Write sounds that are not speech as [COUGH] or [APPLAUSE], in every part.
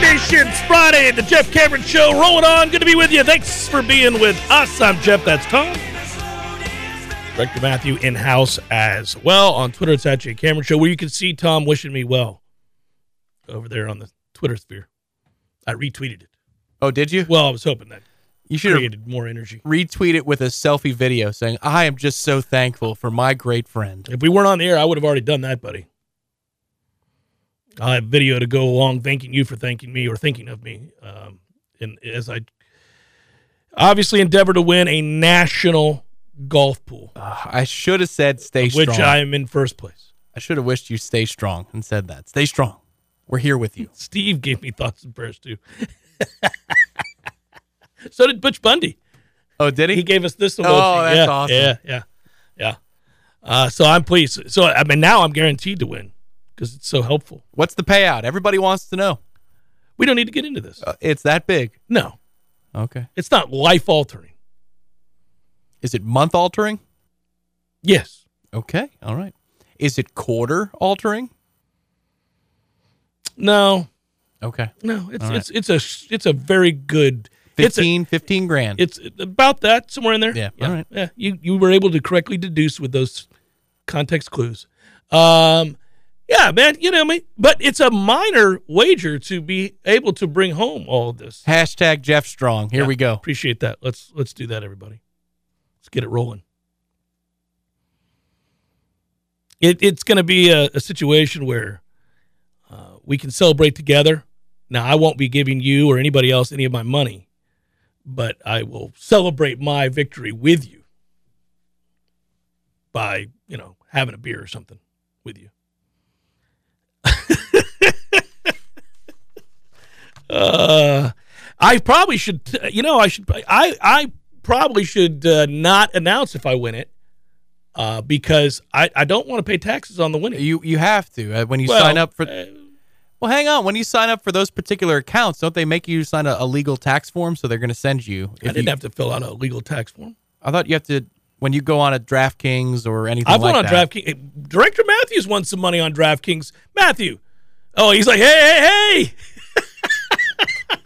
Nations Friday, the Jeff Cameron Show rolling on. Good to be with you. Thanks for being with us. I'm Jeff. That's Tom. Director Matthew in house as well. On Twitter, it's at J Cameron Show, where you can see Tom wishing me well over there on the Twitter sphere. I retweeted it. Oh, did you? Well, I was hoping that you should created more energy. Retweet it with a selfie video saying, "I am just so thankful for my great friend." If we weren't on the air, I would have already done that, buddy. I'll have video to go along thanking you for thanking me or thinking of me. Um, and as I obviously endeavor to win a national golf pool. Uh, I should have said stay strong. Which I am in first place. I should have wished you stay strong and said that. Stay strong. We're here with you. [LAUGHS] Steve gave me thoughts and prayers too. [LAUGHS] so did Butch Bundy. Oh, did he? He gave us this emoji. Oh, that's yeah, awesome. Yeah, yeah, yeah. Uh, so I'm pleased. So I mean, now I'm guaranteed to win because it's so helpful. What's the payout? Everybody wants to know. We don't need to get into this. Uh, it's that big. No. Okay. It's not life altering. Is it month altering? Yes. Okay. All right. Is it quarter altering? No. Okay. No, it's All right. it's it's a it's a very good 15, it's a, 15 grand. It's about that somewhere in there. Yeah. Yeah. All right. Yeah. You you were able to correctly deduce with those context clues. Um yeah, man, you know I me, but it's a minor wager to be able to bring home all of this. Hashtag Jeff Strong. Here Yeah, we go. Appreciate that. Let's let's do that, everybody. Let's get it rolling. It, it's going to be a, a situation where uh, we can celebrate together. Now, I won't be giving you or anybody else any of my money, but I will celebrate my victory with you by, you know, having a beer or something with you. Uh, I probably should, you know, I should, I, I probably should uh, not announce if I win it uh, because I, I don't want to pay taxes on the winning. You you have to uh, when you Well, sign up for. uh, well, hang on. When you sign up for those particular accounts, don't they make you sign a, a legal tax form? So they're going to send you. I didn't you- have to fill out a legal tax form. I thought you have to when you go on a DraftKings or anything I've like won on that. DraftKings. Director Matthews won some money on DraftKings. Matthew. Oh, he's like, hey, hey, hey.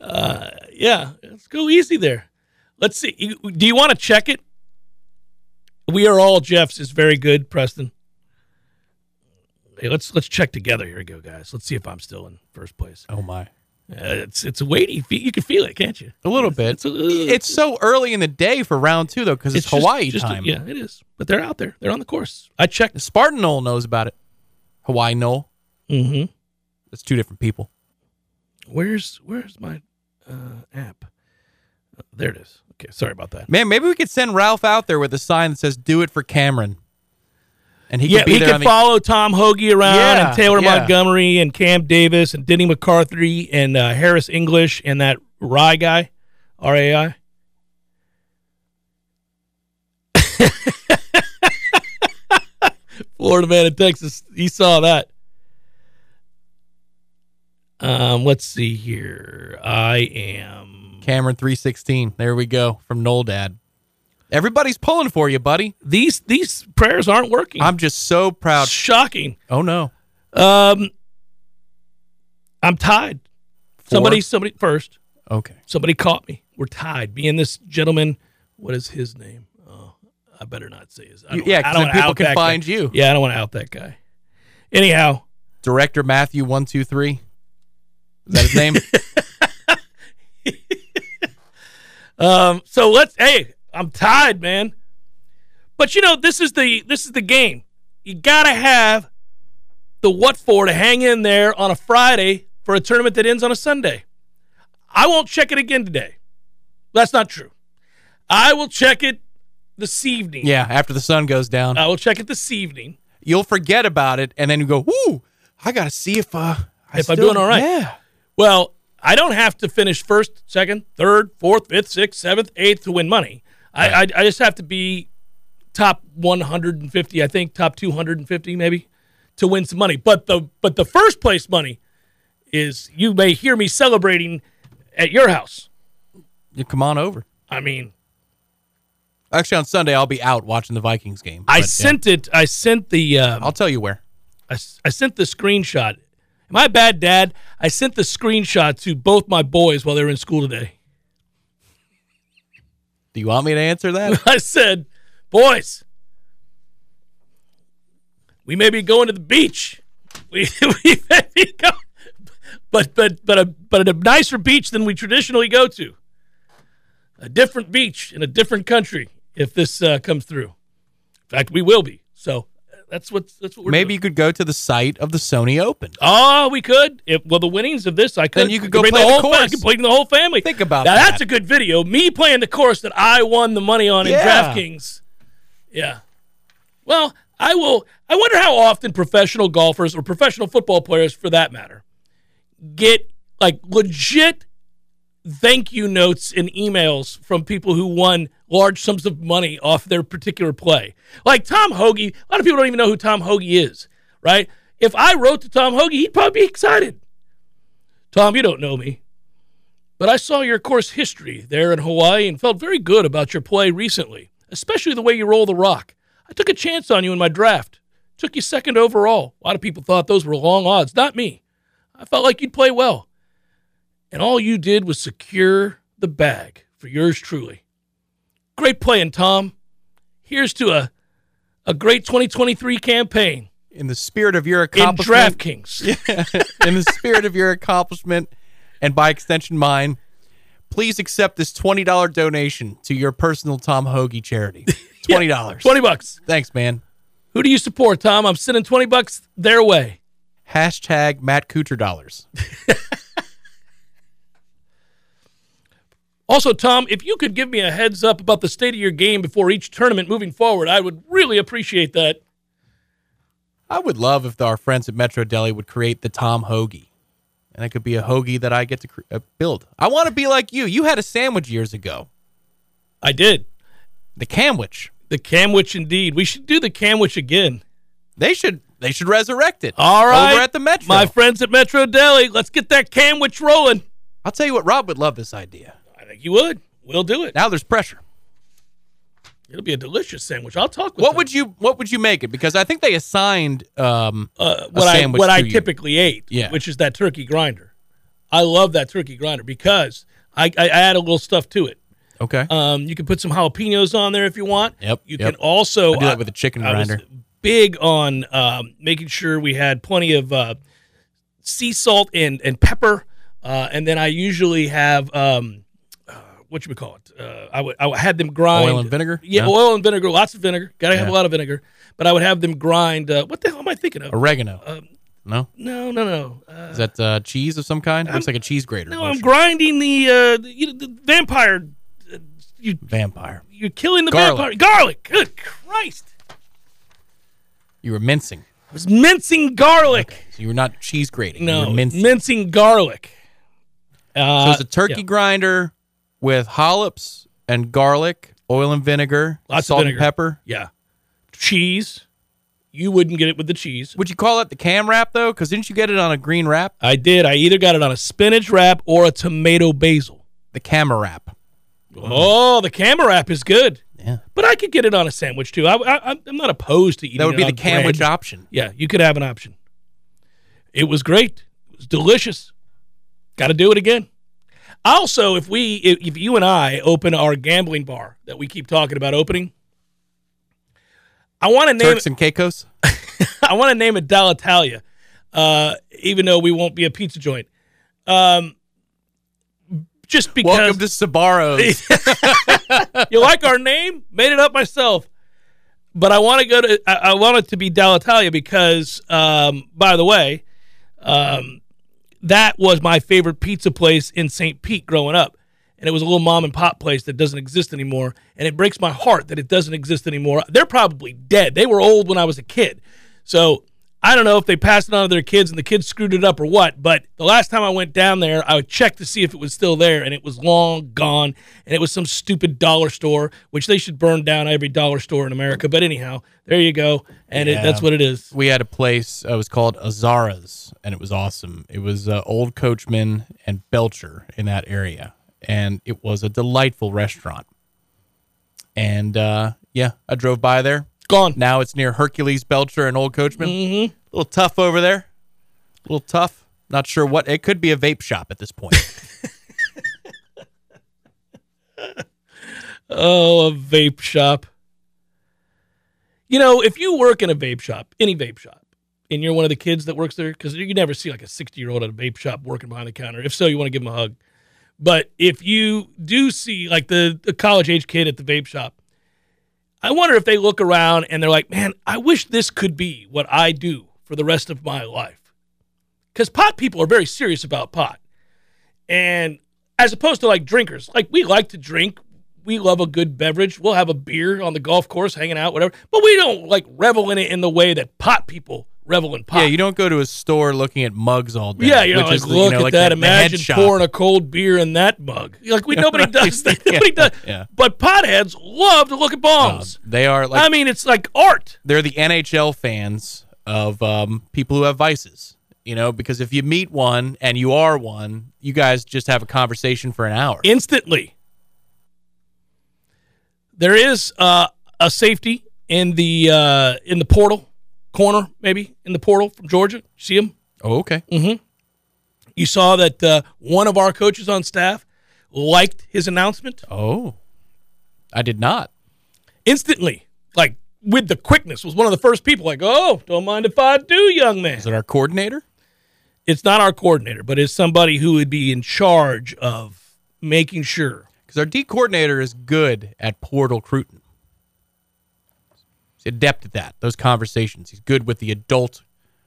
[LAUGHS] uh, yeah, let's go easy there. Let's see. Do you want to check it? We are all Jeff's is very good, Preston. Hey, let's let's check together. Here we go, guys. Let's see if I'm still in first place. Oh my, it's it's weighty. You can feel it, can't you? a little bit. It's, a- It's so early in the day for round two though, because it's, just- Hawaii just time. yeah, it is. But they're out there. They're on the course. I checked. Spartan Knoll knows about it. Hawaii Knoll. Mm-hmm. It's two different people. Where's where's my uh, app? Uh, there it is. Okay, sorry about that. Man, maybe we could send Ralph out there with a sign that says "Do it for Cameron," and he yeah, could he can the- follow Tom Hoge around Yeah, and Taylor yeah. Montgomery and Cam Davis and Denny McCarthy and uh, Harris English and that Rye guy, R A I. [LAUGHS] Florida man in Texas, he saw that. Um, let's see here. I am Cameron 316. There we go from Noel Dad. Everybody's pulling for you, buddy. These these prayers aren't working. I'm just so proud. Shocking. Oh no. Um, I'm tied. Somebody, somebody first. Okay. Somebody caught me. We're tied. Me and this gentleman. What is his name? Oh, I better not say his. I don't- yeah, I don't people out can that guy. find you. Yeah, I don't want to out that guy. Anyhow, Director Matthew one two three. Is that his name? [LAUGHS] Um, so let's hey, I'm tied, man. But you know, this is the this is the game. You gotta have the what for to hang in there on a Friday for a tournament that ends on a Sunday. I won't check it again today. That's not true. I will check it this evening. yeah. After the sun goes down, I will check it this evening. you'll forget about it, and then you go, "Whoo! I gotta see if uh, I If I'm doing all right. Yeah. Well, I don't have to finish first, second, third, fourth, fifth, sixth, seventh, eighth to win money. I, I I just have to be top 150, I think, top 250 maybe, to win some money. But the but the first place money is you may hear me celebrating at your house. You come on over. I mean, Actually, on Sunday I'll be out watching the Vikings game. I but, yeah. sent it. I sent the. Uh, I'll tell you where. I, I sent the screenshot. Am I a bad dad? I sent the screenshot to both my boys while they were in school today. Do you want me to answer that? [LAUGHS] I said, boys, we may be going to the beach. We, [LAUGHS] we may be going, but but but a but a nicer beach than we traditionally go to. A different beach in a different country. If this uh, comes through, in fact, we will be. So that's what that's what we're Maybe doing. you could go to the site of the Sony Open. Oh, we could. If well, the winnings of this, I could. Then you could I go play the whole. course. could bring the whole family. Think about now, that. That's a good video. Me playing the course that I won the money on in DraftKings. Yeah. Well, I will. I wonder how often professional golfers or professional football players, for that matter, get like legit thank you notes and emails from people who won large sums of money off their particular play. Like Tom Hoge, a lot of people don't even know who Tom Hoge is, right? If I wrote to Tom Hoge, he'd probably be excited. Tom, you don't know me, but I saw your course history there in Hawaii and felt very good about your play recently, especially the way you roll the rock. I took a chance on you in my draft. Took you second overall. A lot of people thought those were long odds. Not me. I felt like you'd play well and all you did was secure the bag for yours truly. Great playing, Tom. Here's to a a great 2023 campaign In the spirit of your in accomplishment, DraftKings. [LAUGHS] in the spirit of your accomplishment, and by extension mine, please accept this twenty dollar donation to your personal Tom Hoge charity. [LAUGHS] Twenty dollars. 20 bucks. Thanks, man. Who do you support, Tom? I'm sending 20 bucks their way. Hashtag Matt Cooter dollars. [LAUGHS] Also, Tom, if you could give me a heads up about the state of your game before each tournament moving forward, I would really appreciate that. I would love if our friends at Metro Deli would create the Tom Hoagie. And it could be a hoagie that I get to cre- uh, build. I want to be like you. You had a sandwich years ago. I did. The Camwich. The Camwich, indeed. We should do the Camwich again. They should they should resurrect it. All right. Over at the Metro. My friends at Metro Deli, let's get that Camwich rolling. I'll tell you what, Rob would love this idea. I think you would. We'll do it. Now there's pressure. It'll be a delicious sandwich. I'll talk with What them. would you what would you make it? Because I think they assigned um uh, what I sandwich what I you. typically ate, Yeah. which is that turkey grinder. I love that turkey grinder because I, I add a little stuff to it. Okay. Um, you can put some jalapenos on there if you want. Yep, You yep. can also I do that with a chicken I was grinder. big on um, making sure we had plenty of uh, sea salt and and pepper, uh, and then I usually have um, what you would call it. Uh, I would I had them grind Oil and vinegar? Yeah, No? oil and vinegar. Lots of vinegar. Got to have Yeah. a lot of vinegar. But I would have them grind. Uh, what the hell am I thinking of? Oregano. Um, no? no, no, no. Uh, Is that uh, cheese of some kind? Looks like a cheese grater. no, I'm grinding the uh, the, you know, the vampire. Uh, you Vampire. you're killing the Garlic. vampire. Garlic. Good Christ! You were mincing. I was mincing garlic. So you were not cheese grating. you No, were mincing. mincing garlic. Uh, so it's a turkey yeah. grinder with hollops and garlic, oil and vinegar, Lots salt vinegar. and pepper. Yeah. Cheese. You wouldn't get it with the cheese. Would you call it the cam wrap though? Because didn't you get it on a green wrap? I did. I either got it on a spinach wrap or a tomato basil. The camera wrap. Oh, the camera wrap is good. Yeah. But I could get it on a sandwich too. I, I'm not opposed to eating. That would be the camwich option. Yeah, you could have an option. It was great. It was delicious. Got to do it again. Also, if we, if, you and I open our gambling bar that we keep talking about opening, I want to name Turks and Caicos. [LAUGHS] I want to name it Dalitalia, uh, even though we won't be a pizza joint. Um, just because Welcome to Sbarro's. [LAUGHS] you like our name? Made it up myself. But I want to go to. I, I want it to be Dalitalia because, um, by the way, um, that was my favorite pizza place in St. Pete growing up, and it was a little mom and pop place that doesn't exist anymore. And it breaks my heart that it doesn't exist anymore. They're probably dead. They were old when I was a kid, so I don't know if they passed it on to their kids and the kids screwed it up or what, but the last time I went down there, I would check to see if it was still there, and it was long gone. And it was some stupid dollar store, which they should burn down every dollar store in America. But anyhow, there you go. And it, that's what it is. we had a place. Uh, it was called Azara's, and it was awesome. It was uh, Old Coachman and Belcher in that area, and it was a delightful restaurant. And uh, yeah, I drove by there. Gone. Now it's near Hercules Belcher and Old Coachman. Mm-hmm. A little tough over there. A little tough. Not sure what. It could be a vape shop at this point. [LAUGHS] Oh, a vape shop. You know, if you work in a vape shop, any vape shop, and you're one of the kids that works there, because you never see like a 60 year old at a vape shop working behind the counter. If so, you want to give them a hug. But if you do see like the, the college age kid at the vape shop, I wonder if they look around and they're like, man, I wish this could be what I do for the rest of my life. Because pot people are very serious about pot. And as opposed to like drinkers, like we like to drink, we love a good beverage. We'll have a beer on the golf course, hanging out, whatever. But we don't like revel in it in the way that pot people revel in pot. yeah, you don't go to a store looking at mugs all day. Yeah, you know, like is, look you know, at like that. the- the Imagine shop. pouring a cold beer in that mug. [LAUGHS] Like we nobody does that. [LAUGHS] Nobody does. Yeah. But potheads love to look at bongs. They are like I mean, it's like art. they're the NHL fans of um, people who have vices. You know, because if you meet one and you are one, you guys just have a conversation for an hour. instantly. There is uh, a safety in the uh, in the portal corner, maybe in the portal from Georgia. See him? oh, okay. Mm-hmm. you saw that uh, one of our coaches on staff liked his announcement Oh, I did not. instantly, like with the quickness. Was one of the first people like, "Oh, don't mind if I do, young man." Is it our coordinator? It's not our coordinator, but it's somebody who would be in charge of making sure. Because our D coordinator is good at portal recruiting. Adept at that. Those conversations. He's good with the adult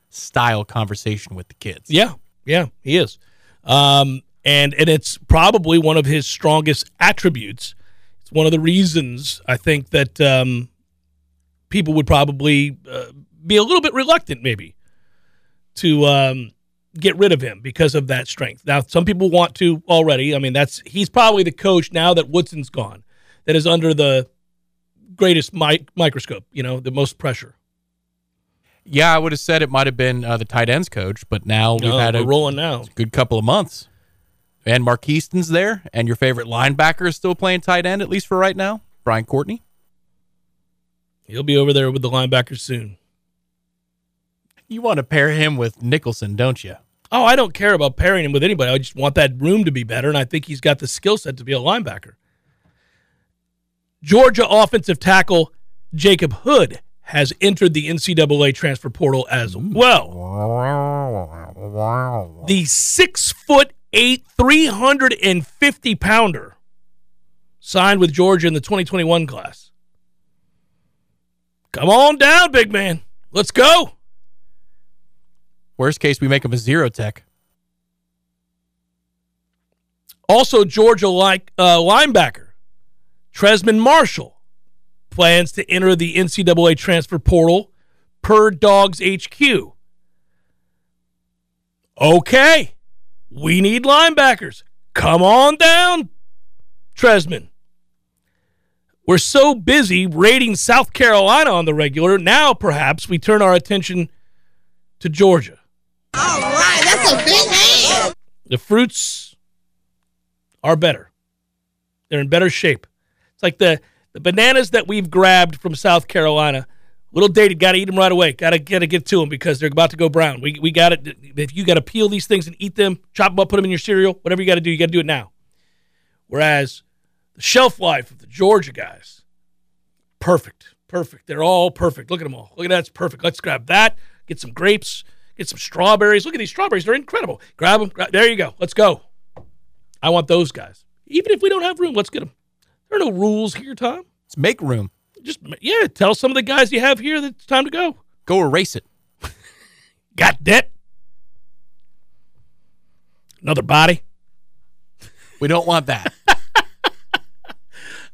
style conversation with the kids. Yeah, yeah, he is. Um, and and it's probably one of his strongest attributes. It's one of the reasons I think that um, people would probably uh, be a little bit reluctant, maybe, to um, get rid of him because of that strength. Now, some people want to already. I mean, that's he's probably the coach now that Woodson's gone, that is under the greatest mi- microscope. You know, the most pressure. Yeah, I would have said it might have been uh, the tight ends coach, but now we've No, had we're a rolling now. good couple of months. And Marquiston's there, and your favorite linebacker is still playing tight end, at least for right now. Brian Courtney. He'll be over there with the linebackers soon. You want to pair him with Nicholson, don't you? Oh, I don't care about pairing him with anybody. I just want that room to be better, and I think he's got the skill set to be a linebacker. Georgia offensive tackle Jacob Hood has entered the NCAA transfer portal as well. The six foot eight, 350 pounder signed with Georgia in the 2021 class. Come on down, big man. Let's go. Worst case, we make him a zero tech. Also, Georgia like uh, linebacker Trezmen Marshall plans to enter the NCAA transfer portal per Dawgs HQ. Okay, we need linebackers. Come on down, Tresman. We're so busy raiding South Carolina on the regular. Now, perhaps we turn our attention to Georgia. All right, that's a big hand. The fruits are better They're in better shape. It's like the the bananas that we've grabbed from South Carolina. Little dated, got to eat them right away. Got to got to get to them because they're about to go brown. We we got to if you got to peel these things and eat them, chop them up, put them in your cereal, whatever you got to do, you got to do it now. Whereas the shelf life of the Georgia guys, perfect, perfect. They're all perfect. Look at them all. Look at that. It's perfect. Let's grab that. Get some grapes. Get some strawberries. Look at these strawberries. They're incredible. Grab them. There you go. Let's go. I want those guys. Even if we don't have room, let's get them. There are no rules here, Tom. Let's make room. Just yeah, tell some of the guys you have here that it's time to go. Go erase it. [LAUGHS] Got debt. Another body. We don't want that. [LAUGHS]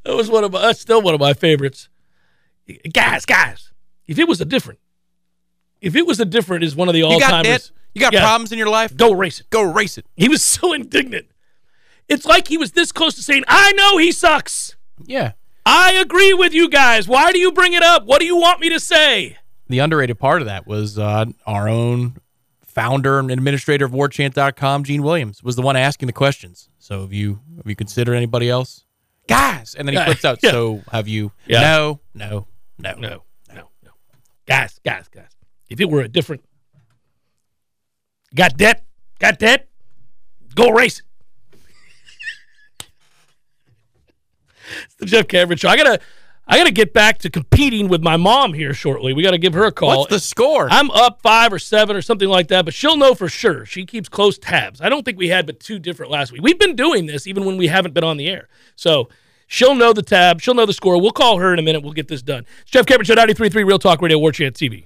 That was one of my, that's still one of my favorites. Guys, guys, if it was a different, if it was a different is one of the all you got. You got Yeah. problems in your life. Go erase it. Go erase it. He was so [LAUGHS] indignant. It's like he was this close to saying, I know he sucks. Yeah. I agree with you guys. Why do you bring it up? What do you want me to say? The underrated part of that was uh, our own founder and administrator of WarChant.com, Gene Williams, was the one asking the questions. So have you have you considered anybody else? Guys, and then he flips out. [LAUGHS] Yeah. So have you? Yeah. No, no, no, No, no, no. Guys, guys, guys. If it were a different, got debt, got debt, go erase it's the Jeff Cameron Show. I gotta, I gotta get back to competing with my mom here shortly. We gotta give her a call. What's the score? I'm up five or seven or something like that, but she'll know for sure. She keeps close tabs. I don't think we had but two different last week. We've been doing this even when we haven't been on the air. So she'll know the tab. She'll know the score. We'll call her in a minute. We'll get this done. It's Jeff Cameron Show 93.3 Real Talk Radio, War Chant TV.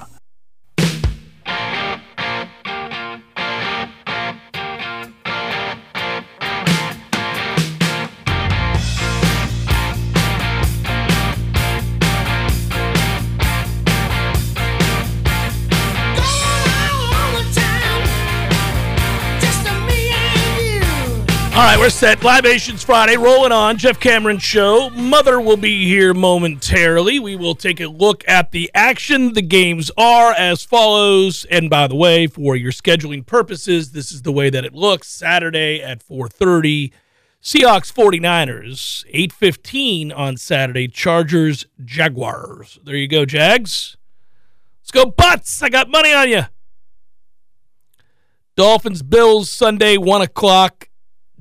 All right, we're set. Libations Friday rolling on. Jeff Cameron Show. Mother will be here momentarily. We will take a look at the action. The games are as follows. And by the way, for your scheduling purposes, this is the way that it looks. Saturday at 4:30, Seahawks 49ers. 8:15 on Saturday, Chargers Jaguars. There you go, Jags. Let's go Butts. I got money on you. Dolphins Bills Sunday 1 o'clock.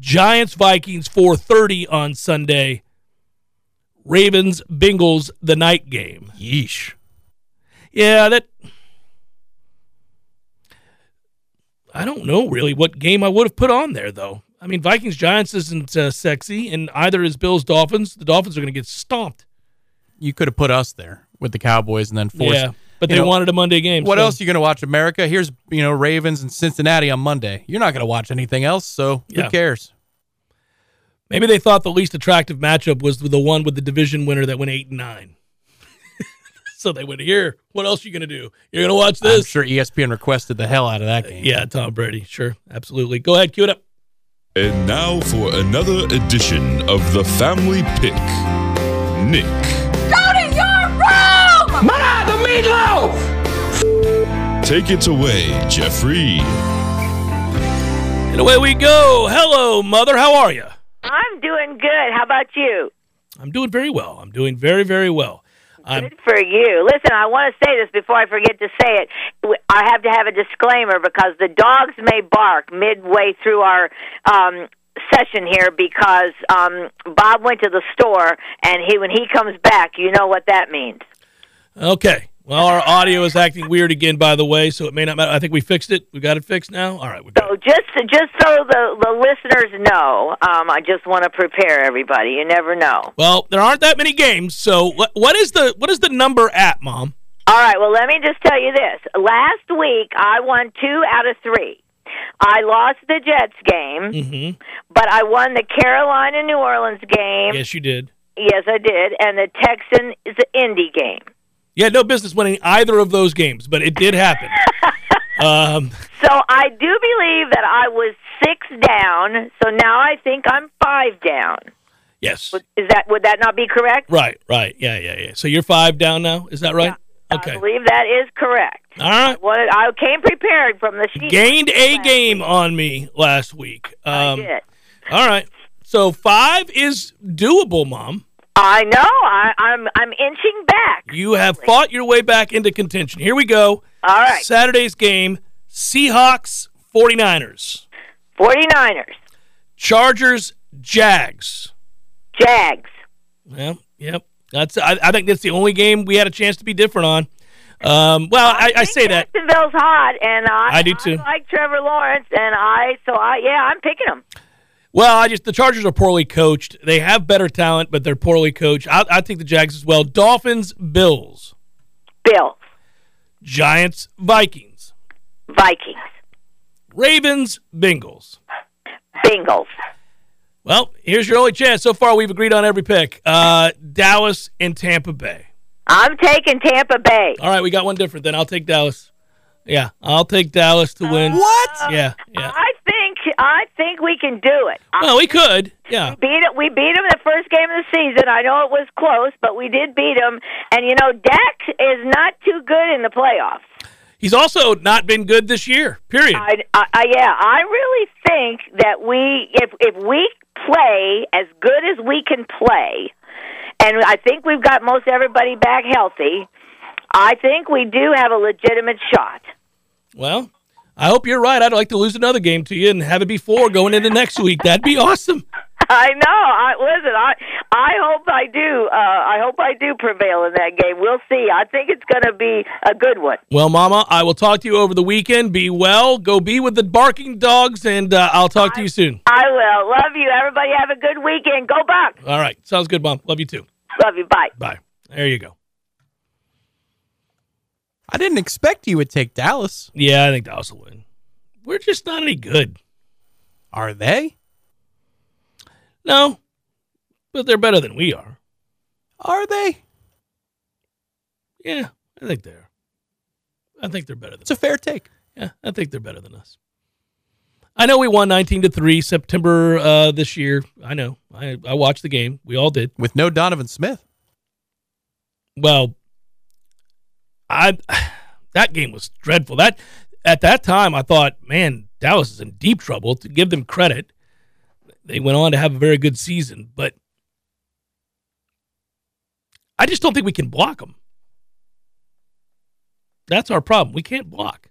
Giants Vikings 4:30 on Sunday. Ravens Bengals the night game. Yeesh. Yeah, that I don't know really what game I would have put on there though. I mean, Vikings Giants isn't uh, sexy, and either is Bills Dolphins. The Dolphins are going to get stomped. You could have put us there with the Cowboys and then forced. yeah, but they know, wanted a Monday game. What so- else are you going to watch? America? Here's you know Ravens and Cincinnati on Monday. You're not going to watch anything else, so Yeah. who cares? Maybe they thought the least attractive matchup was the one with the division winner that went eight and nine. [LAUGHS] so they went here. What else are you going to do? You're going to watch I'm this? sure E ESPN requested the hell out of that game. Yeah, Tom Brady. Sure, absolutely. Go ahead, cue it up. And now for another edition of the Family Pick. Nick, meatloaf! take it away, Jeffrey. And away we go. Hello, mother. How are you? I'm doing good. How about you? I'm doing very well. I'm doing very, very well. I'm Good for you. Listen, I want to say this before I forget to say it. I have to have a disclaimer because the dogs may bark midway through our um, session here because um, Bob went to the store and he when he comes back, you know what that means. okay. Well, our audio is acting weird again, by the way, so it may not matter. I think we fixed it. We got it fixed now. All right, we're good. So just just so the the listeners know, um, I just want to prepare everybody. You never know. Well, there aren't that many games, so what, what is the what is the number at, Mom? All right. Well, let me just tell you this. Last week, I won two out of three. I lost the Jets game, Mm-hmm. but I won the Carolina New Orleans game. Yes, you did. Yes, I did, and the Texans Indy game. You had no business winning either of those games, but it did happen. [LAUGHS] um, So I do believe that I was six down. So now I think I'm five down. yes. Is that would that not be correct? Right, right. Yeah, yeah, yeah. So you're five down now. Is that right? Okay. I believe that is correct. All right. What I came prepared from the sheet. Gained a game on me last week. I Um, did. all right. So five is doable, Mom. I know. I, I'm I'm inching back. You have fought your way back into contention. Here we go. All right. Saturday's game Seahawks, 49ers. 49ers, Chargers, Jags. Jags. Well, yep. That's. I, I think that's the only game we had a chance to be different on. Um, well, I, I think say that. Jacksonville's hot, and I, I do too. like Trevor Lawrence, and I so I yeah, I'm picking him. Well, I just the Chargers are poorly coached. They have better talent, but they're poorly coached. I, I think the Jags as well. Dolphins, Bills, Bills, Giants, Vikings, Vikings, Ravens, Bengals. Bengals, Well, here's your only chance. So far, we've agreed on every pick. Uh, Dallas and Tampa Bay. I'm taking Tampa Bay. All right, we got one different. Then I'll take Dallas. Yeah, I'll take Dallas to win. What? Yeah, yeah. I think I think we can do it. Well, we could. Yeah. beat it. We beat them the first game of the season. I know it was close, but we did beat them. And you know, Dak is not too good in the playoffs. He's also not been good this year. Period. I, I, I yeah, I really think that we, if if we play as good as we can play, and I think we've got most everybody back healthy. I think we do have a legitimate shot. Well, I hope you're right. I'd like to lose another game to you and have it be four going into next week. That'd be awesome. [LAUGHS] I know. I listen. I I hope I do. Uh, I hope I do prevail in that game. We'll see. I think it's going to be a good one. Well, Mama, I will talk to you over the weekend. Be well. Go be with the barking dogs, and uh, I'll talk to you soon. I will. Love you. Everybody have a good weekend. Go Bucks. All right. Sounds good, Mom. Love you too. Love you. Bye. Bye. There you go. I didn't expect you would take Dallas. Yeah, I think Dallas will win. We're just not any good. Are they? No, but they're better than we are. Are they? Yeah, I think they're. I think they're better than It's a fair take. Yeah, I think they're better than us. I know we won 19 to 3 September uh, this year. I know. I, I watched the game. We all did. With no Donovan Smith. Well, I that game was dreadful. That at that time I thought, man, Dallas is in deep trouble. To give them credit, they went on to have a very good season, but I just don't think we can block them. That's our problem. We can't block.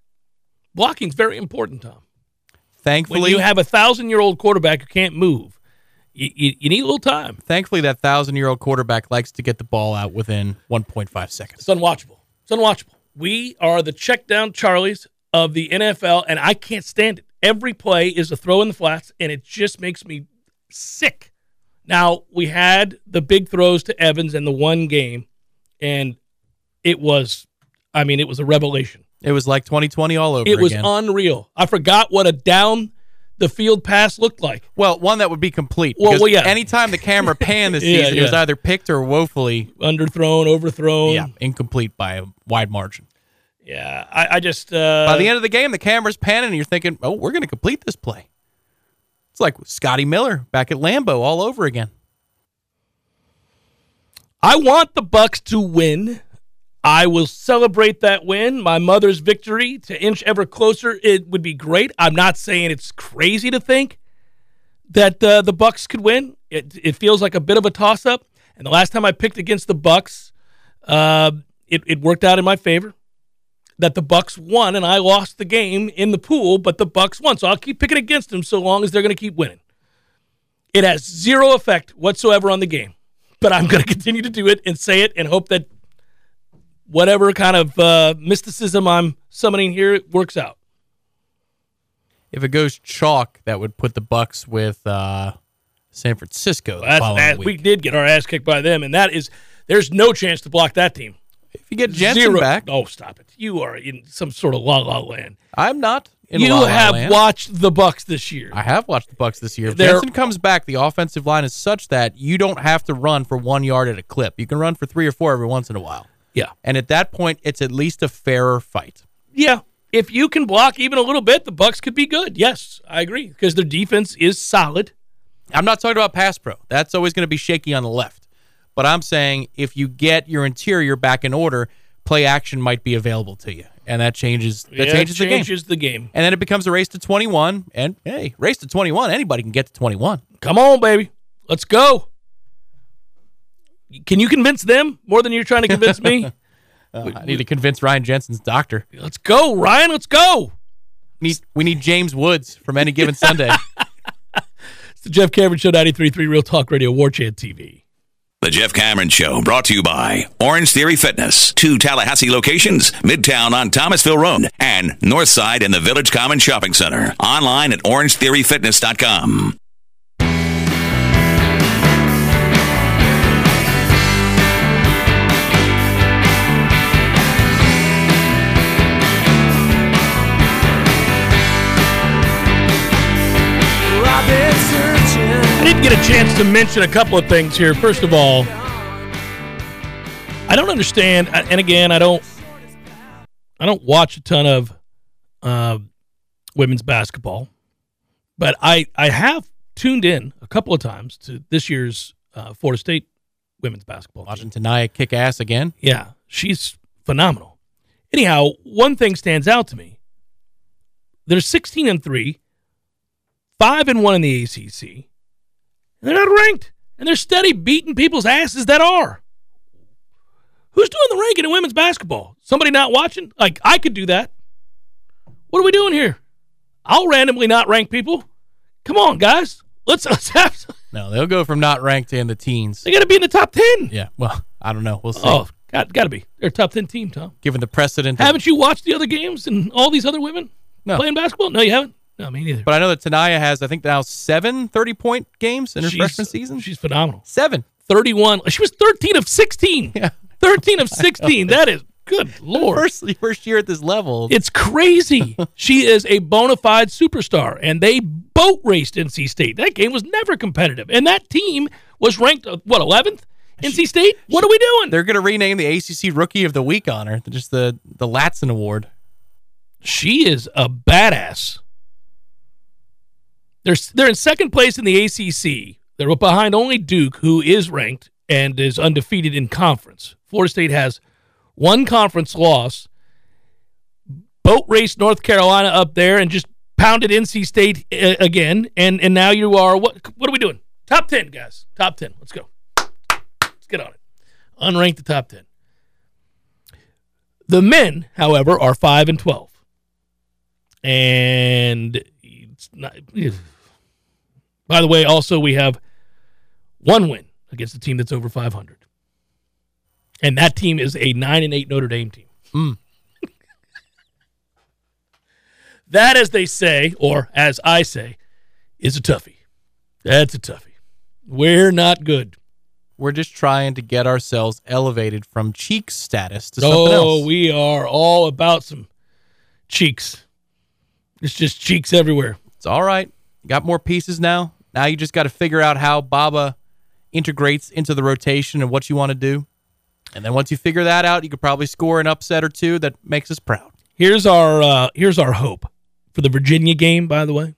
Blocking's very important, Tom. Thankfully, When you have a thousand-year-old quarterback who can't move, you, you, you need a little time. thankfully that thousand year old quarterback likes to get the ball out within 1.5 seconds. It's unwatchable. It's unwatchable. We are the check down Charlies of the NFL, and I can't stand it. Every play is a throw in the flats, and it just makes me sick. Now, we had the big throws to Evans in the one game, and it was, I mean, it was a revelation. It was like 2020 all over It was again. unreal. I forgot what a down the field pass looked like. well, one that would be complete. Well, well, yeah. Anytime the camera [LAUGHS] panned this Yeah, season, it was either picked or woefully Underthrown, overthrown. yeah, incomplete by a wide margin. Yeah. I, I just. Uh, By the end of the game, the camera's panning, and you're thinking, "Oh, we're going to complete this play." It's like Scotty Miller back at Lambeau all over again. I want the Bucks to win. I will celebrate that win, my mother's victory to inch ever closer. It would be great. I'm not saying it's crazy to think that uh, the Bucks could win. It, it feels like a bit of a toss up. And the last time I picked against the Bucks, uh, it, it worked out in my favor that the Bucks won and I lost the game in the pool, but the Bucks won. So I'll keep picking against them so long as they're going to keep winning. It has zero effect whatsoever on the game, but I'm going [LAUGHS] to continue to do it and say it and hope that whatever kind of uh, mysticism I'm summoning here it works out. If it goes chalk, that would put the Bucks with uh, San Francisco. The That's, following that, week. we did get our ass kicked by them, and that is there's no chance to block that team. if you get Jensen Zero. back, Oh, stop it! You are in some sort of la la land. I'm not. In you La La have Land. watched the Bucks this year. I have watched the Bucks this year. If They're- Jensen comes back, the offensive line is such that you don't have to run for one yard at a clip. You can run for three or four every once in a while. Yeah, And at that point, it's at least a fairer fight. yeah. If you can block even a little bit, the Bucks could be good. Yes, I agree because their defense is solid. I'm not talking about pass pro. That's always going to be shaky on the left. But I'm saying if you get your interior back in order, play action might be available to you, and that changes that Yeah, changes the game. changes the game. And then it becomes a race to 21. And hey, race to 21. Anybody can get to 21. Come on, baby, let's go. Can you convince them more than you're trying to convince me? [LAUGHS] Uh, I need to convince Ryan Jensen's doctor. let's go, Ryan. Let's go. We need, we need James Woods from any given Sunday. [LAUGHS] It's the Jeff Cameron Show, 93.3 Real Talk Radio, War Chant TV. The Jeff Cameron Show brought to you by Orange Theory Fitness. Two Tallahassee locations, Midtown on Thomasville Road and Northside in the Village Common Shopping Center. Online at orangetheoryfitness.com. did get a chance to mention a couple of things here. First of all, I don't understand, and again, I don't, I don't watch a ton of uh, women's basketball, but I I have tuned in a couple of times to this year's uh, Florida State women's basketball. team. Watching Ta'Niya kick ass again. Yeah, she's phenomenal. Anyhow, one thing stands out to me. They're 16 and 3, 5 and 1 in the ACC. And they're not ranked, and they're steady beating people's asses that are. Who's doing the ranking in women's basketball? Somebody not watching? Like I could do that. What are we doing here? I'll randomly not rank people. Come on, guys. Let's [LAUGHS] let's have some- No, they'll go from not ranked to in the teens. They got to be in the top 10. Yeah, well, [LAUGHS] I don't know. We'll see. Oh, got got to be. They're a top 10 team, Tom. Given the precedent. Haven't you watched the other games and all these other women No. playing basketball? No, you haven't. No, me neither. but I know that Ta'Niya has, I think, now seven 30 point games in her She's- freshman season. she's phenomenal. seven. Thirty-one. She was thirteen of sixteen. [LAUGHS] Yeah. Thirteen of sixteen. [LAUGHS] That is good lord. First, first year at this level. It's crazy. [LAUGHS] she is a bona fide superstar, and they boat raced NC State. That game was never competitive, and that team was ranked uh, what eleventh. NC State. What are we doing? They're going to rename the ACC Rookie of the Week honor, just the the Latson Award. She is a badass. They're they're in second place in the ACC. They're behind only Duke, who is ranked and is undefeated in conference. Florida State has one conference loss. Boat race North Carolina up there and just pounded NC State uh, again. And and now you are what? What are we doing? Top ten, guys. Top ten. Let's go. Let's get on it. Unranked the top ten. The men, however, are five and twelve and it's not. By the way, also we have one win against a team that's over 500, and that team is a nine and eight Notre Dame team. Hmm. [LAUGHS] that, as they say, or as I say, is a toughie. That's a toughie. We're not good. We're just trying to get ourselves elevated from cheek status to something Oh, else. Oh, we are all about some cheeks. It's just cheeks everywhere. It's all right. Got more pieces now. Now you just got to figure out how Baba integrates into the rotation and what you want to do. And then once you figure that out, you could probably score an upset or two that makes us proud. Here's our uh, here's our hope for the Virginia game. By the way,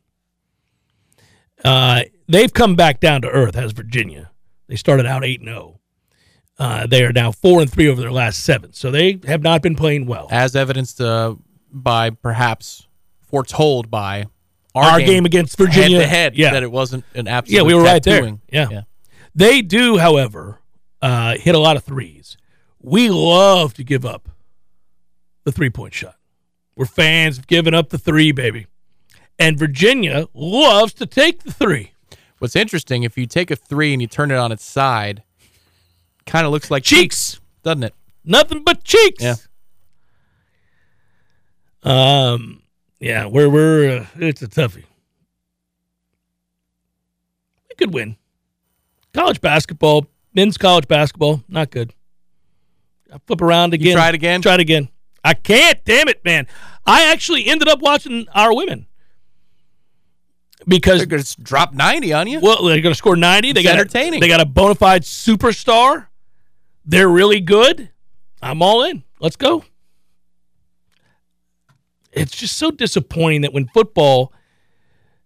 uh, they've come back down to earth. as Virginia? They started out eight and zero. Uh, they are now four and three over their last seven. So they have not been playing well. As evidenced uh, by perhaps foretold by our, Our game against Virginia, head to head, yeah. that it wasn't an absolute. Yeah, we were right there. tattooing. Yeah. They do, however, uh, hit a lot of threes. we love to give up the three point shot. We're fans of giving up the three, baby. And Virginia loves to take the three. What's interesting, if you take a three and you turn it on its side, kind of looks like Cheeks. doesn't it? Nothing but cheeks. Yeah. Um. Yeah. We're we're uh, it's a toughie. We could win. College basketball, men's college basketball, not good. I flip around again. try it again? Try it again. I can't. Damn it, man. I actually ended up watching our women because They're going to drop 90 on you. well, they're going to score 90. They It's got entertaining. A, they got a bona fide superstar. They're really good. I'm all in. Let's go. It's just so disappointing that when football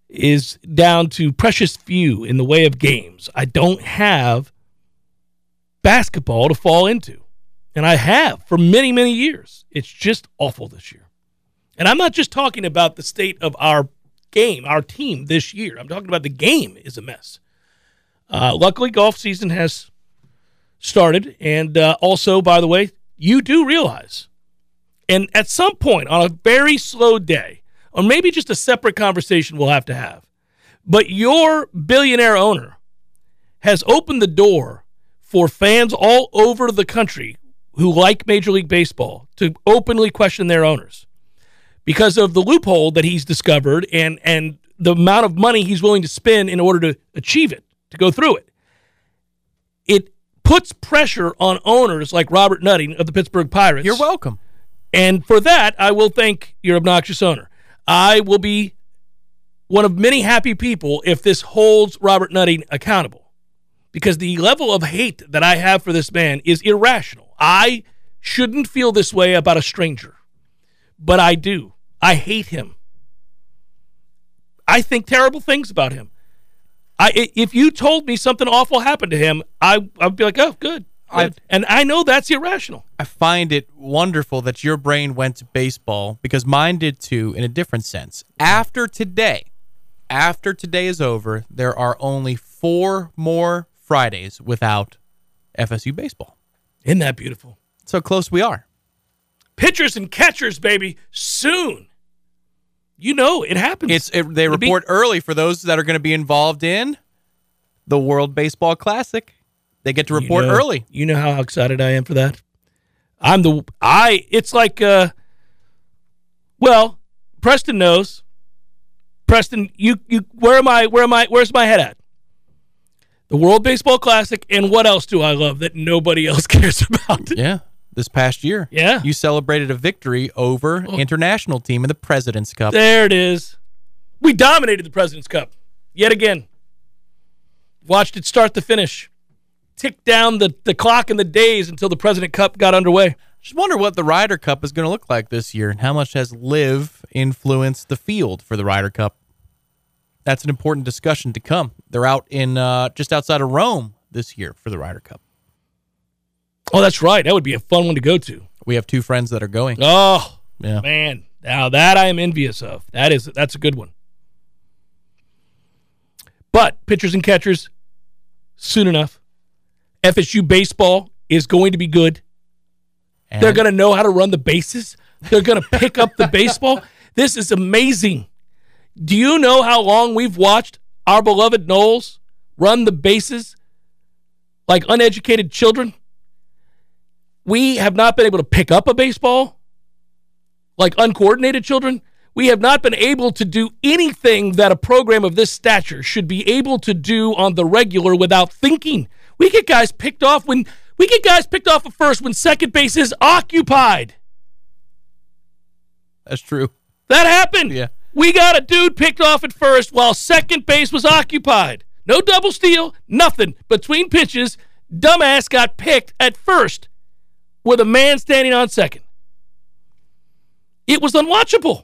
is down to precious few in the way of games, I don't have basketball to fall into. And I have for many, many years. It's just awful this year. And I'm not just talking about the state of our game, our team this year. I'm talking about the game is a mess. Uh, luckily, golf season has started. And uh, also, by the way, you do realize, and at some point on a very slow day, or maybe just a separate conversation we'll have to have, but your billionaire owner has opened the door for fans all over the country who like Major League Baseball to openly question their owners because of the loophole that he's discovered and and the amount of money he's willing to spend in order to achieve it, to go through it. It puts pressure on owners like Robert Nutting of the Pittsburgh Pirates. You're welcome. And for that, I will thank your obnoxious owner. I will be one of many happy people if this holds Robert Nutting accountable. Because the level of hate that I have for this man is irrational. I shouldn't feel this way about a stranger, but I do. I hate him. I think terrible things about him. I if you told me something awful happened to him, I I'd be like, "Oh, good." I- and I know that's irrational. I find it wonderful that your brain went to baseball because mine did too in a different sense. After today, after today is over, there are only four more Fridays without FSU baseball. Isn't that beautiful? So close we are. pitchers and catchers, baby, soon. You know it happens. It's it, they It'll be- report early for those that are going to be involved in the World Baseball Classic. They get to you report know- early. You know how excited I am for that. I'm the I. It's like, uh, well, Preston knows. Preston, you you where am I? Where am I? Where's my head at? The World Baseball Classic, and what else do I love that nobody [LAUGHS] else cares about? Yeah, this past year. Yeah. you celebrated a victory over international team in the President's Cup. There it is. We dominated the President's Cup yet again. Watched it start to finish. Tick down the, the clock and the days until the President Cup got underway. Just wonder what the Ryder Cup is going to look like this year and how much has LIV influenced the field for the Ryder Cup. That's an important discussion to come. They're out in uh, just outside of Rome this year for the Ryder Cup. Oh, that's right. That would be a fun one to go to. We have two friends that are going. Oh, Yeah. man. Now that I am envious of. That is that's a good one. But pitchers and catchers, soon enough. FSU baseball is going to be good. And They're going to know how to run the bases. They're going to pick up the baseball. [LAUGHS] This is amazing. Do you know how long we've watched our beloved Noles run the bases like uneducated children? We have not been able to pick up a baseball like uncoordinated children. We have not been able to do anything that a program of this stature should be able to do on the regular without thinking. We get guys picked off when we get guys picked off at first when second base is occupied. That's true. That happened. Yeah. We got a dude picked off at first while second base was occupied. No double steal, nothing. Between pitches, dumbass got picked at first with a man standing on second. It was unwatchable.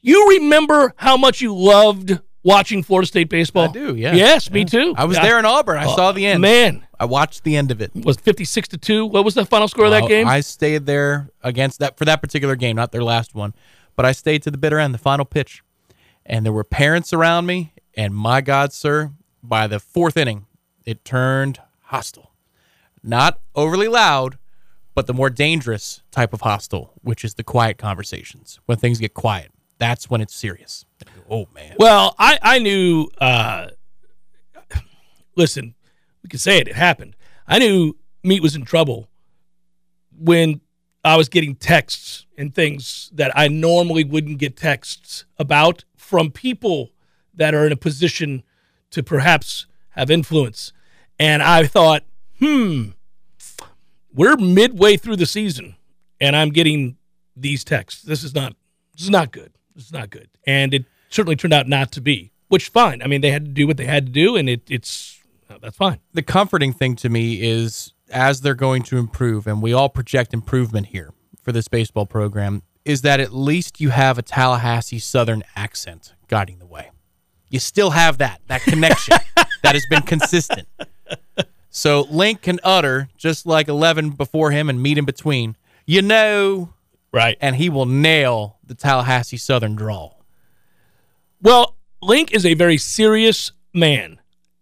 You remember how much you loved watching Florida State baseball? I do, yeah. Yes, me too. I was Yeah. there in Auburn. I oh, saw the end. Man, I watched the end of it. was 56 to 2. What was the final score of that Oh, game? I stayed there against that for that particular game, not their last one, but I stayed to the bitter end, the final pitch, and there were parents around me. And my God, sir, by the fourth inning, it turned hostile. not overly loud, but the more dangerous type of hostile, which is the quiet conversations. When things get quiet, that's when it's serious. Oh man. Well, I I knew. Uh, listen, we can say it. It happened. I knew Meat was in trouble when I was getting texts and things that I normally wouldn't get texts about from people that are in a position to perhaps have influence. And I thought, hmm, we're midway through the season and I'm getting these texts. This is not this is not good. This is not good. And it certainly turned out not to be, which fine. I mean, they had to do what they had to do and it, it's uh, that's fine. The comforting thing to me is as they're going to improve, and we all project improvement here for this baseball program, is that at least you have a Tallahassee Southern accent guiding the way. You still have that, that connection [LAUGHS] that has been consistent. So Link can utter, just like 11 before him and Meat in between, you know, Right. and he will nail the Tallahassee Southern drawl. Well, Link is a very serious man.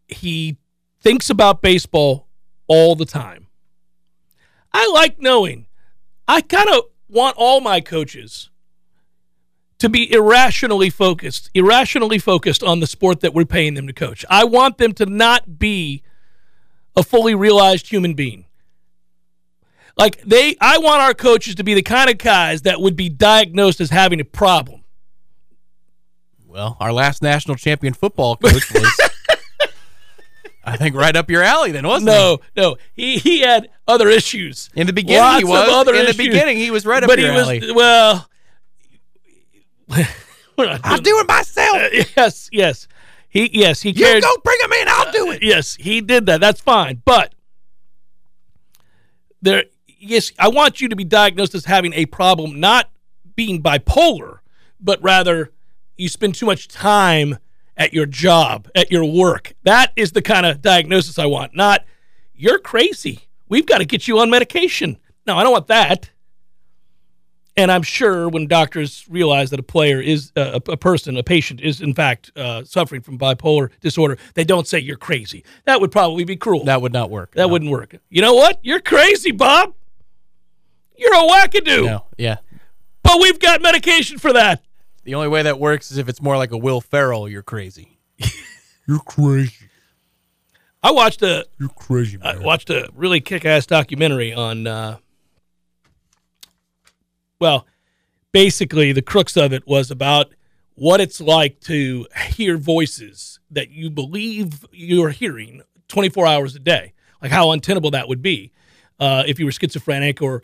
He thinks about baseball all the time. I like knowing. I kind of want all my coaches to be irrationally focused, irrationally focused on the sport that we're paying them to coach. I want them to not be a fully realized human being. Like they I want our coaches to be the kind of guys that would be diagnosed as having a problem. Well, our last national champion football coach was, [LAUGHS] I think, right up your alley then, wasn't it? No, no. He he had other issues. In the beginning, Lots he was. other In the beginning, he was right up but your he was well. [LAUGHS] I'll do it myself. Uh, [LAUGHS] yes, yes. He yes he you go bring him in. I'll do it. Yes, he did that. That's fine. But there, yes, I want you to be diagnosed as having a problem, not being bipolar, but rather you spend too much time at your job, at your work. That is the kind of diagnosis I want. Not you're crazy. We've got to get you on medication. No, I don't want that. And I'm sure when doctors realize that a player is uh, a, person, a patient is in fact uh, suffering from bipolar disorder, they don't say you're crazy. That would probably be cruel. That would not work. That no. wouldn't work. You know what? You're crazy, Bob. You're a wackadoo. No, yeah. But we've got medication for that. The only way that works is if it's more like a Will Ferrell. You're crazy. [LAUGHS] you're crazy. I watched a You're crazy, I watched a really kick-ass documentary on. Uh, well, basically, the crux of it was about what it's like to hear voices that you believe you're hearing 24 hours a day. Like how untenable that would be uh, if you were schizophrenic or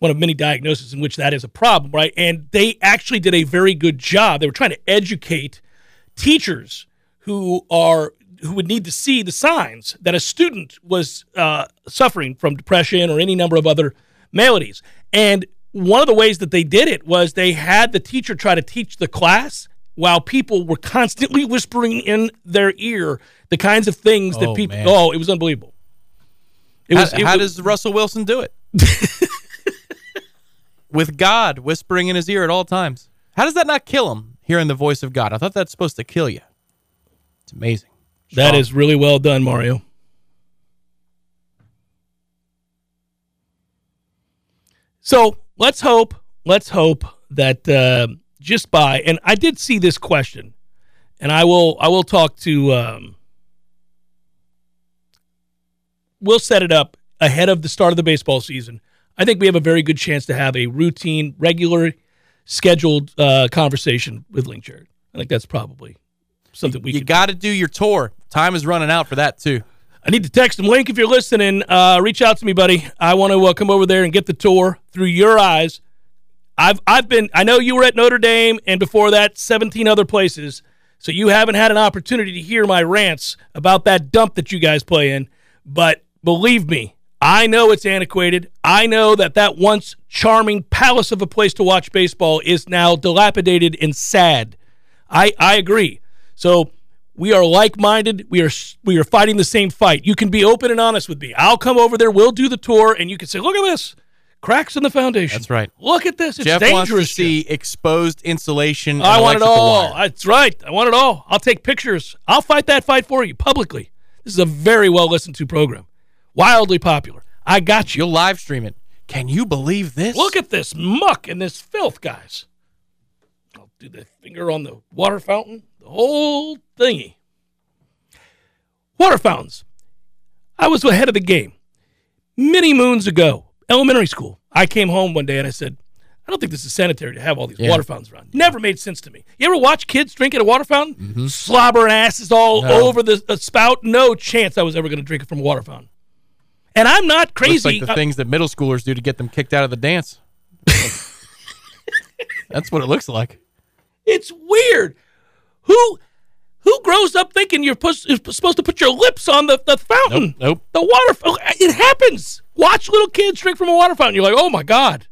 one of many diagnoses in which that is a problem, right? And they actually did a very good job. They were trying to educate teachers who are who would need to see the signs that a student was uh, suffering from depression or any number of other maladies. And one of the ways that they did it was they had the teacher try to teach the class while people were constantly whispering in their ear the kinds of things that Oh, people. man. Oh, it was unbelievable. It How, was. it how was- does Russell Wilson do it? [LAUGHS] With God whispering in his ear at all times. How does that not kill him? Hearing the voice of God. I thought that's supposed to kill you. It's amazing. That Strong. is really well done, Mario. So let's hope, let's hope that uh, just by and I did see this question, and I will I will talk to um, we'll set it up ahead of the start of the baseball season. I think we have a very good chance to have a routine, regular, scheduled uh, conversation with Link Jarrett. I think that's probably something we You got to do your tour. Time is running out for that too. I need to text him. Link, if you're listening, uh, reach out to me, buddy. I want to uh, come over there and get the tour through your eyes. I've I've been. I know you were at Notre Dame, and before that, 17 other places. So you haven't had an opportunity to hear my rants about that dump that you guys play in. But believe me, I know it's antiquated. I know that that once charming palace of a place to watch baseball is now dilapidated and sad. I I agree. So we are like-minded. We are we are fighting the same fight. You can be open and honest with me. I'll come over there. We'll do the tour, and you can say, "Look at this, cracks in the foundation." That's right. Look at this. It's Jeff dangerous. wants to Jim. see exposed insulation. I want it all. wire. That's right. I want it all. I'll take pictures. I'll fight that fight for you publicly. This is a very well listened to program. Wildly popular. I got you. You'll live stream it. Can you believe this? Look at this muck and this filth, guys. I'll do the finger on the water fountain, the whole thingy. Water fountains. I was ahead of the game. Many moons ago, elementary school, I came home one day and I said, I don't think this is sanitary to have all these Yeah. water fountains around. Never made sense to me. You ever watch kids drink at a water fountain? Slobbering asses all Mm-hmm. No. over the, the spout? No chance I was ever going to drink it from a water fountain. And I'm not Looks crazy. like the I- things that middle schoolers do to get them kicked out of the dance. That's what it looks like. It's weird. Who who grows up thinking you're pus- you're supposed to put your lips on the, the fountain? Nope, nope. The water. It happens. Watch little kids drink from a water fountain. You're like, oh my god,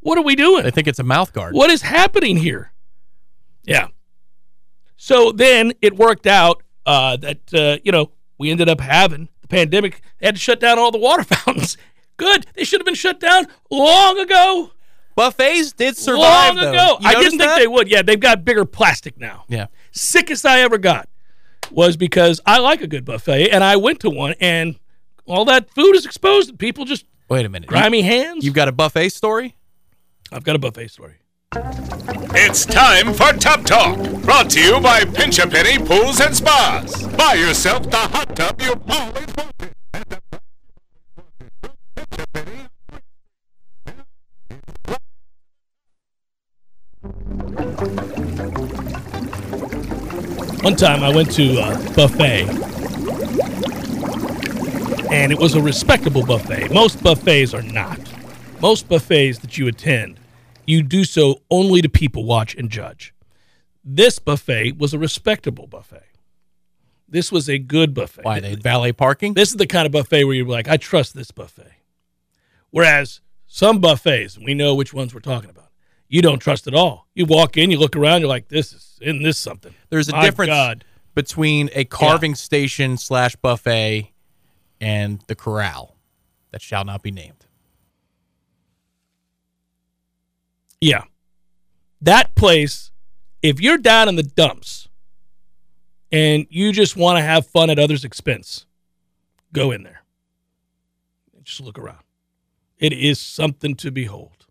what are we doing? They think it's a mouth guard. What is happening here? Yeah. So then it worked out uh, that uh, you know we ended up having pandemic. They had to shut down all the water [LAUGHS] fountains. Good. They should have been shut down long ago. Buffets did survive long though. ago. You I didn't think that? they would. Yeah, they've got bigger plastic now. Yeah. Sickest I ever got was because I like a good buffet and I went to one and all that food is exposed and people just Wait a minute. grimy hands. You've got a buffet story? I've got a buffet story. It's time for Tub Talk, brought to you by Pinch a Penny Pools and Spas. Buy yourself the hot tub you've always wanted. One time I went to a buffet and it was a respectable buffet. Most buffets are not. Most buffets that you attend, you do so only to people watch and judge. This buffet was a respectable buffet. This was a good buffet. Why they valet parking? This is the kind of buffet where you're like, I trust this buffet. Whereas some buffets, we know which ones we're talking about, you don't trust at all. You walk in, you look around, you're like, this is in this something. There's a My difference God. between a carving station slash buffet and the corral that shall not be named. Yeah. That place, if you're down in the dumps and you just want to have fun at others' expense, go in there. Just look around. It is something to behold.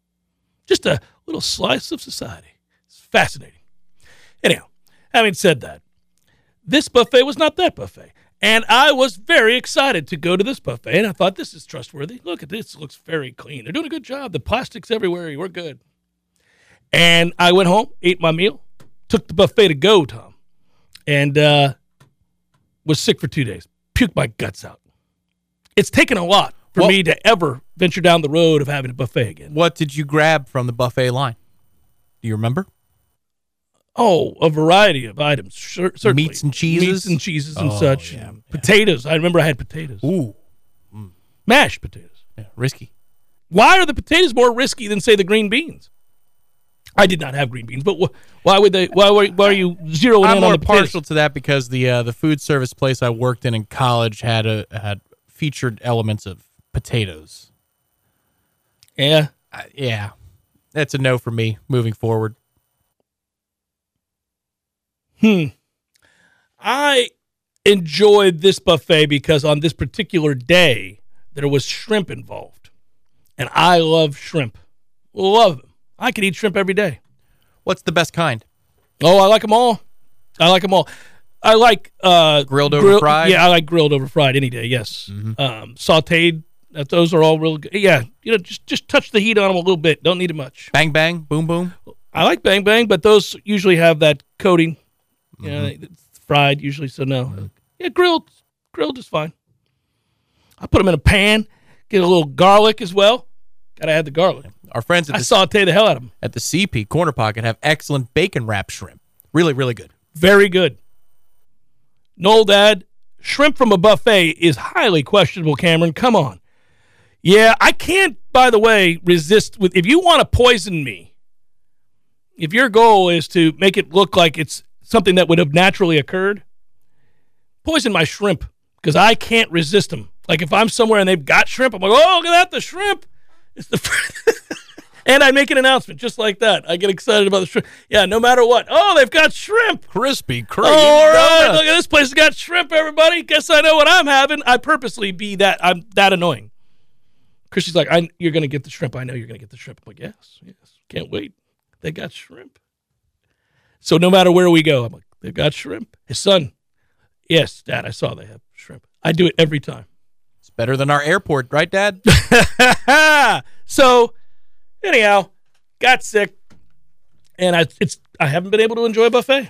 Just a little slice of society. It's fascinating. Anyhow, having said that, this buffet was not that buffet. And I was very excited to go to this buffet. And I thought, this is trustworthy. Look at this. It looks very clean. They're doing a good job. The plastic's everywhere. We're good. And I went home, ate my meal, took the buffet to go, Tom, and uh, was sick for two days. Puked my guts out. It's taken a lot for Well- me to ever venture down the road of having a buffet again. What did you grab from the buffet line? Do you remember? Oh, a variety of items. Cer- certainly. Meats and cheeses? Meats and cheeses and Oh, such. yeah, and Potatoes. I remember I had potatoes. Ooh, Mashed potatoes. yeah, risky. Why are the potatoes more risky than, say, the green beans? I did not have green beans, but wh- why would they? Why were, why are you zeroing I'm in more on the partial to that because the uh, the food service place I worked in in college had a had featured elements of potatoes. Yeah, Uh, yeah, that's a no for me moving forward. Hmm. I enjoyed this buffet because on this particular day there was shrimp involved, and I love shrimp. Love them. I could eat shrimp every day. What's the best kind? Oh, I like them all. I like them all. I like uh, Grilled over fried? Mm-hmm. Yeah, I like grilled over fried any day. Yes, um, sautéed. That those are all real good. Yeah, you know, just just touch the heat on them a little bit. Don't need it much. Bang bang, boom boom. I like bang bang, but those usually have that coating. You know, Mm-hmm. it's fried usually, so no. Yeah, grilled, grilled is fine. I put them in a pan. Get a little garlic as well. Gotta add the garlic. Our friends at the, I saute the hell out of them. at the CP Corner Pocket have excellent bacon wrap shrimp. Really, really good. Very good. Noel Dad, shrimp from a buffet is highly questionable, Cameron. Come on. Yeah, I can't, by the way, resist with if you want to poison me, if your goal is to make it look like it's something that would have naturally occurred, poison my shrimp because I can't resist them. Like if I'm somewhere and they've got shrimp, I'm like, oh, look at that, the shrimp. It's the [LAUGHS] And I make an announcement just like that. I get excited about the shrimp. Yeah, no matter what. Oh, they've got shrimp. Krispy Kreme. All right, look at this place. has got shrimp. Everybody, guess I know what I'm having. I purposely be that. I'm that annoying. Chrissy's like, I, "You're gonna get the shrimp. I know you're gonna get the shrimp." I'm like, "Yes, yes. Can't wait. They got shrimp." So no matter where we go, I'm like, "They've got shrimp." His son, yes, Dad. I saw they have shrimp. I do it every time. Better than our airport, right, Dad? [LAUGHS] so anyhow, got sick, and I it's I haven't been able to enjoy a buffet.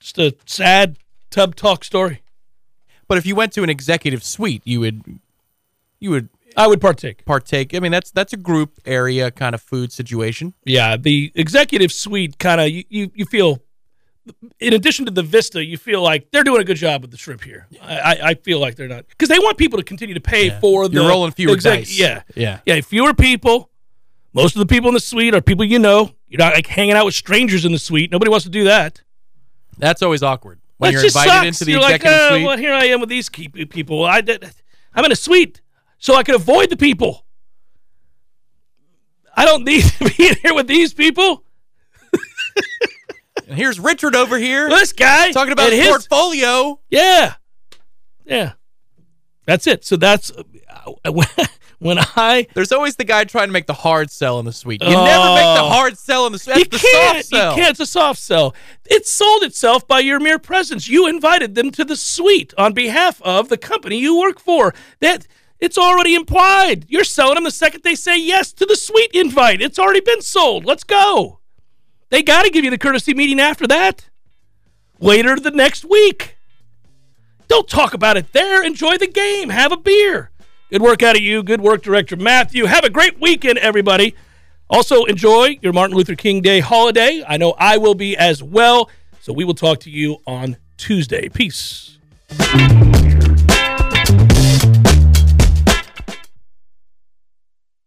Just a sad tub talk story. but if you went to an executive suite, you would you would I would partake. partake. I mean, that's that's a group area kind of food situation. Yeah, the executive suite kind of you, you you feel. In addition to the vista, you feel like they're doing a good job with the shrimp here. I, I, feel like they're not because they want people to continue to pay for the. You're rolling fewer dice. Yeah, Yeah. yeah. Fewer people. Most of the people in the suite are people you know. You're not like hanging out with strangers in the suite. Nobody wants to do that. That's always awkward when That you're just invited sucks. into the You're executive like, oh, suite. Well, here I am with these key people. I did, I'm in a suite, so I can avoid the people. I don't need [LAUGHS] to be in here with these people. And here's Richard over here This guy talking about his portfolio. Yeah, yeah. That's it. So that's uh, [LAUGHS] when I There's always the guy trying to make the hard sell in the suite. You Oh. never make the hard sell in the suite. you the can't. soft sell. You can't. It's a soft sell. It sold itself by your mere presence. You invited them to the suite on behalf of the company you work for. That it's already implied. You're selling them the second they say yes to the suite invite. It's already been sold. Let's go. They got to give you the courtesy meeting after that. Later the next week. Don't talk about it there. Enjoy the game. Have a beer. Good work out of you. Good work, Director Matthew. Have a great weekend, everybody. Also, enjoy your Martin Luther King Day holiday. I know I will be as well. So we will talk to you on Tuesday. Peace.